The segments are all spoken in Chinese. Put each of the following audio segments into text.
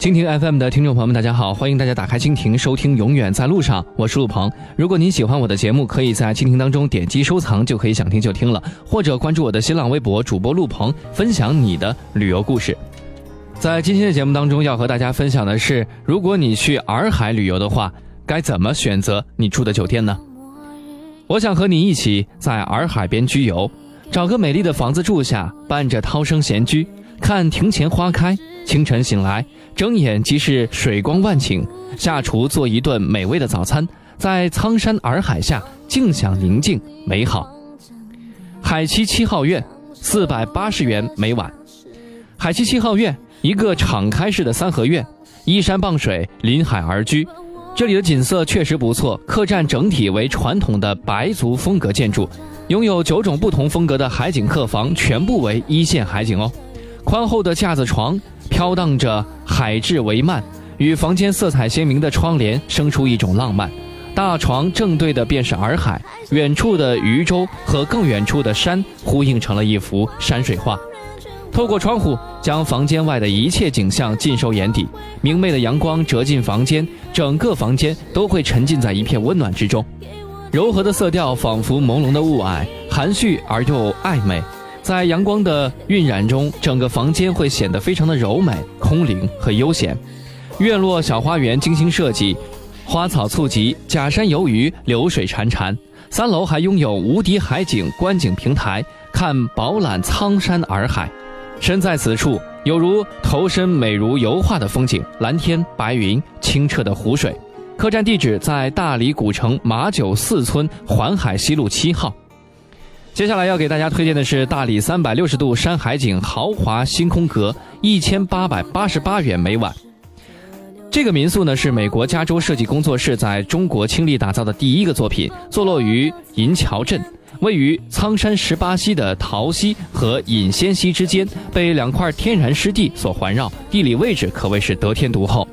蜻蜓 FM 的听众朋友们，大家好！欢迎大家打开蜻蜓收听《永远在路上》，我是陆鹏。如果您喜欢我的节目，可以在蜻蜓当中点击收藏，就可以想听就听了，或者关注我的新浪微博主播陆鹏，分享你的旅游故事。在今天的节目当中，要和大家分享的是，如果你去洱海旅游的话，该怎么选择你住的酒店呢？我想和你一起在洱海边居游，找个美丽的房子住下，伴着涛声闲居，看庭前花开。清晨醒来，睁眼即是水光万顷，下厨做一顿美味的早餐，在苍山洱海下静享宁静美好。海七七号院，四百八十元每晚。海七七号院，一个敞开式的三合院，依山傍水，临海而居。这里的景色确实不错。客栈整体为传统的白族风格建筑，拥有九种不同风格的海景客房，全部为一线海景哦。宽厚的架子床。飘荡着海质帷幔，与房间色彩鲜明的窗帘生出一种浪漫。大床正对的便是洱海，远处的渔舟和更远处的山呼应成了一幅山水画。透过窗户，将房间外的一切景象尽收眼底。明媚的阳光折进房间，整个房间都会沉浸在一片温暖之中。柔和的色调仿佛朦胧的雾霭，含蓄而又暧昧。在阳光的晕染中，整个房间会显得非常的柔美、空灵和悠闲。院落小花园精心设计，花草簇集，假山游鱼，流水潺潺。三楼还拥有无敌海景观景平台，看饱览苍山洱海。身在此处，有如投身美如油画的风景，蓝天白云，清澈的湖水。客栈地址在大理古城马九四村环海西路七号。接下来要给大家推荐的是大理三百六十度山海景豪华星空阁，一千八百八十八元每晚。这个民宿呢是美国加州设计工作室在中国倾力打造的第一个作品，坐落于银桥镇，位于苍山十八溪的桃溪和隐仙溪之间，被两块天然湿地所环绕，地理位置可谓是得天独厚。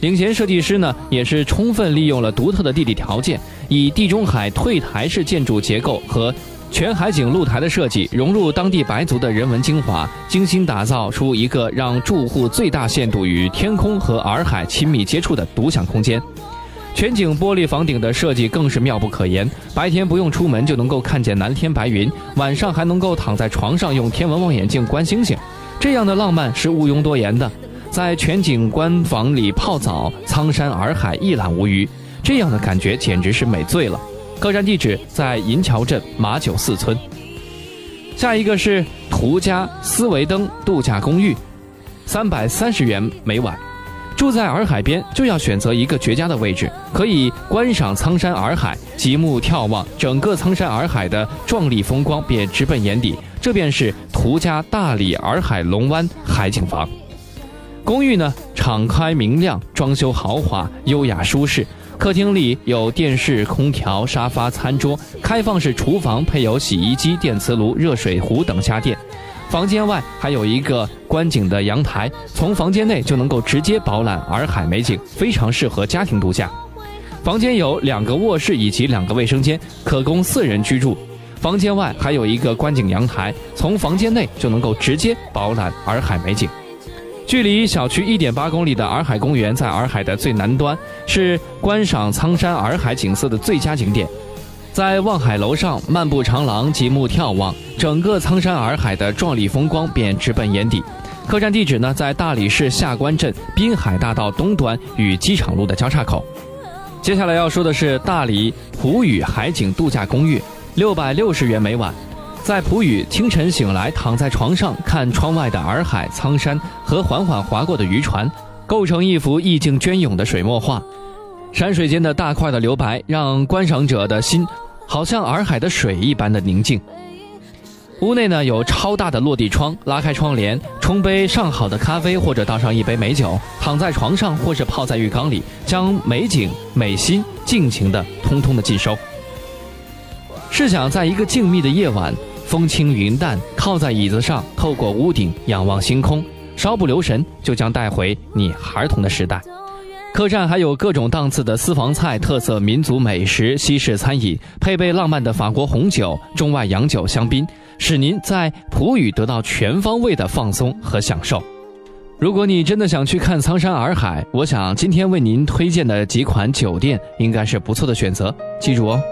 领衔设计师呢也是充分利用了独特的地理条件，以地中海退台式建筑结构和。全海景露台的设计融入当地白族的人文精华，精心打造出一个让住户最大限度与天空和洱海亲密接触的独享空间。全景玻璃房顶的设计更是妙不可言，白天不用出门就能够看见蓝天白云，晚上还能够躺在床上用天文望远镜观星星，这样的浪漫是毋庸多言的。在全景观房里泡澡，苍山洱海一览无余，这样的感觉简直是美醉了。客栈地址在银桥镇马九四村。下一个是途家斯维登度假公寓，三百三十元每晚。住在洱海边，就要选择一个绝佳的位置，可以观赏苍山洱海，极目眺望，整个苍山洱海的壮丽风光便直奔眼底。这便是途家大理洱海龙湾海景房。公寓呢，敞开明亮，装修豪华，优雅舒适。客厅里有电视、空调、沙发、餐桌，开放式厨房配有洗衣机、电磁炉、热水壶等家电。房间外还有一个观景的阳台，从房间内就能够直接饱览洱海美景，非常适合家庭度假。房间有两个卧室以及两个卫生间，可供四人居住。房间外还有一个观景阳台，从房间内就能够直接饱览洱海美景。距离小区一点八公里的洱海公园在洱海的最南端，是观赏苍山洱海景色的最佳景点。在望海楼上漫步长廊，极目眺望，整个苍山洱海的壮丽风光便直奔眼底。客栈地址呢，在大理市下关镇滨海大道东端与机场路的交叉口。接下来要说的是大理普宇海景度假公寓，六百六十元每晚。在普宇，清晨醒来，躺在床上看窗外的洱海、苍山和缓缓划过的渔船，构成一幅意境隽永的水墨画。山水间的大块的留白，让观赏者的心好像洱海的水一般的宁静。屋内呢有超大的落地窗，拉开窗帘，冲杯上好的咖啡，或者倒上一杯美酒，躺在床上或是泡在浴缸里，将美景美心尽情的通通的尽收。试想，在一个静谧的夜晚。风轻云淡，靠在椅子上，透过屋顶仰望星空，稍不留神就将带回你孩童的时代。客栈还有各种档次的私房菜、特色民族美食、西式餐饮，配备浪漫的法国红酒、中外洋酒、香槟，使您在普语得到全方位的放松和享受。如果你真的想去看苍山洱海，我想今天为您推荐的几款酒店应该是不错的选择。记住哦。